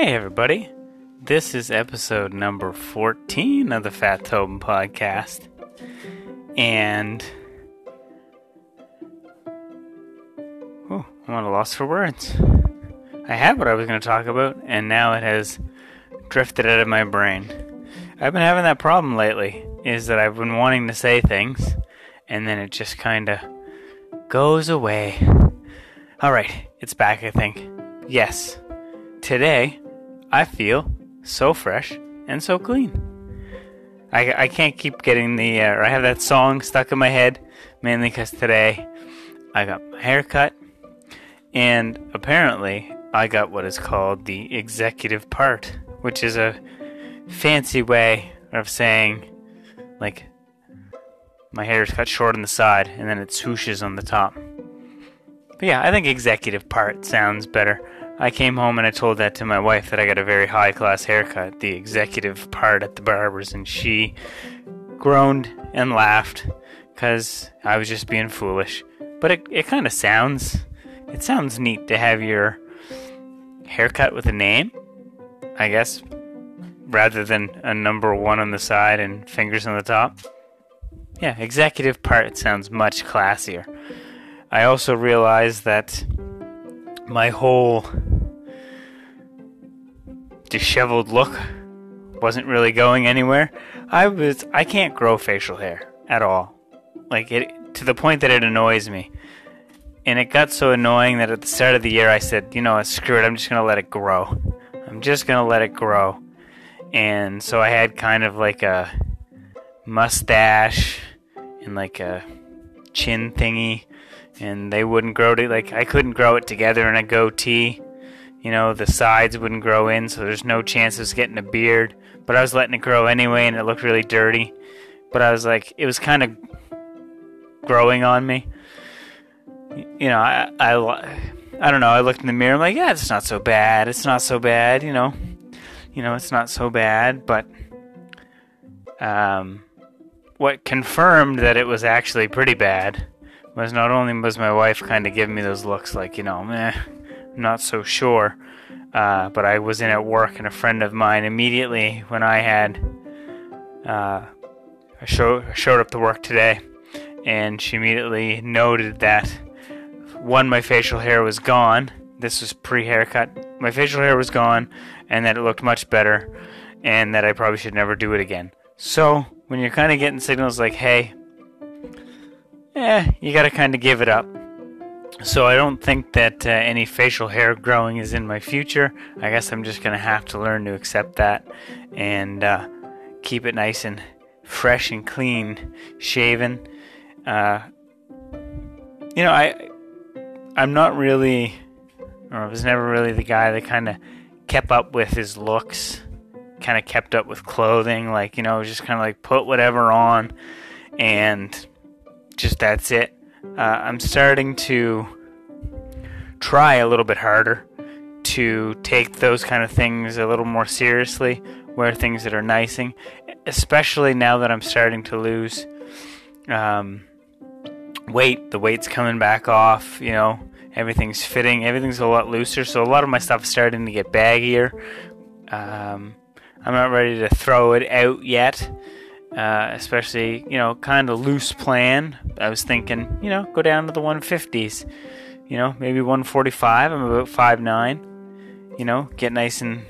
Hey, everybody. This is episode number 14 of the Fat Tobin podcast. And. Oh, I'm at a loss for words. I had what I was going to talk about, and now it has drifted out of my brain. I've been having that problem lately, is that I've been wanting to say things, and then it just kind of goes away. Alright, it's back, I think. Yes, today I feel so fresh and so clean. I, I can't keep getting the. Uh, I have that song stuck in my head mainly because today I got my hair cut, and apparently I got what is called the executive part, which is a fancy way of saying, like, my hair is cut short on the side and then it swooshes on the top. But yeah, I think executive part sounds better. I came home and I told that to my wife that I got a very high class haircut, the executive part at the barber's, and she groaned and laughed because I was just being foolish. But it, it kind of sounds, it sounds neat to have your haircut with a name, I guess, rather than a number one on the side and fingers on the top. Yeah, executive part sounds much classier. I also realized that my whole disheveled look wasn't really going anywhere. I was I can't grow facial hair at all. Like it to the point that it annoys me. And it got so annoying that at the start of the year I said, you know, screw it, I'm just going to let it grow. I'm just going to let it grow. And so I had kind of like a mustache and like a chin thingy and they wouldn't grow to like I couldn't grow it together in a goatee. You know, the sides wouldn't grow in, so there's no chance of getting a beard. But I was letting it grow anyway, and it looked really dirty. But I was like, it was kind of growing on me. You know, I, I, I don't know. I looked in the mirror. I'm like, yeah, it's not so bad. It's not so bad. You know, you know, it's not so bad. But um, what confirmed that it was actually pretty bad was not only was my wife kind of giving me those looks like, you know, meh, Not so sure, uh, but I was in at work and a friend of mine immediately when I had, uh, I show, showed up to work today and she immediately noted that one, my facial hair was gone. This was pre haircut. My facial hair was gone and that it looked much better and that I probably should never do it again. So, when you're kind of getting signals like, hey, eh, you gotta kind of give it up. So I don't think that uh, any facial hair growing is in my future. I guess I'm just gonna have to learn to accept that and uh, keep it nice and fresh and clean, shaven. Uh, you know, I I'm not really, or I was never really the guy that kind of kept up with his looks, kind of kept up with clothing. Like you know, just kind of like put whatever on and just that's it. Uh, I'm starting to try a little bit harder to take those kind of things a little more seriously, wear things that are nicing, especially now that I'm starting to lose um, weight. The weight's coming back off, you know, everything's fitting, everything's a lot looser. So a lot of my stuff is starting to get baggier. Um, I'm not ready to throw it out yet uh, especially you know kind of loose plan. I was thinking you know go down to the 150s, you know maybe 145. I'm about five nine, you know get nice and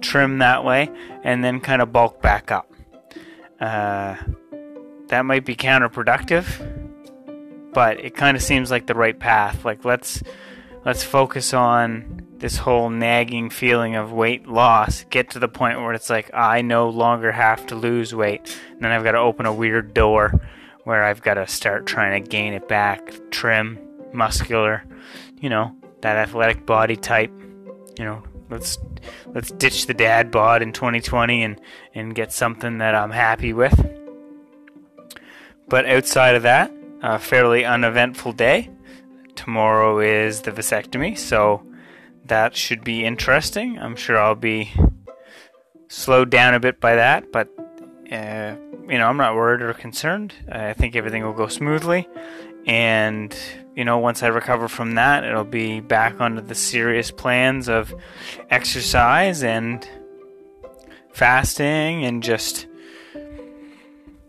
trim that way, and then kind of bulk back up. Uh, that might be counterproductive, but it kind of seems like the right path. Like let's let's focus on this whole nagging feeling of weight loss get to the point where it's like I no longer have to lose weight. And then I've got to open a weird door where I've got to start trying to gain it back, trim, muscular, you know, that athletic body type. You know, let's let's ditch the dad bod in 2020 and and get something that I'm happy with. But outside of that, a fairly uneventful day. Tomorrow is the vasectomy, so that should be interesting. I'm sure I'll be slowed down a bit by that, but uh, you know, I'm not worried or concerned. I think everything will go smoothly. And, you know, once I recover from that, it'll be back onto the serious plans of exercise and fasting and just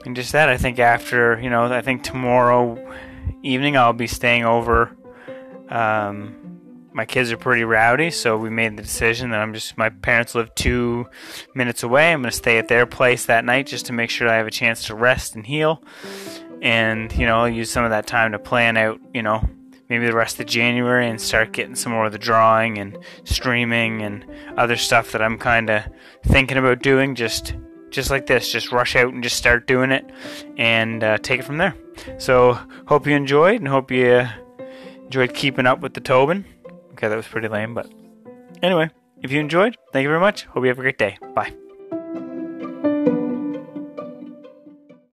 and just that. I think after, you know, I think tomorrow evening I'll be staying over. Um, my kids are pretty rowdy, so we made the decision that I'm just. My parents live two minutes away. I'm going to stay at their place that night just to make sure I have a chance to rest and heal. And you know, I'll use some of that time to plan out. You know, maybe the rest of January and start getting some more of the drawing and streaming and other stuff that I'm kind of thinking about doing. Just just like this, just rush out and just start doing it and uh, take it from there. So hope you enjoyed and hope you enjoyed keeping up with the Tobin. Okay, that was pretty lame, but anyway, if you enjoyed, thank you very much. Hope you have a great day. Bye.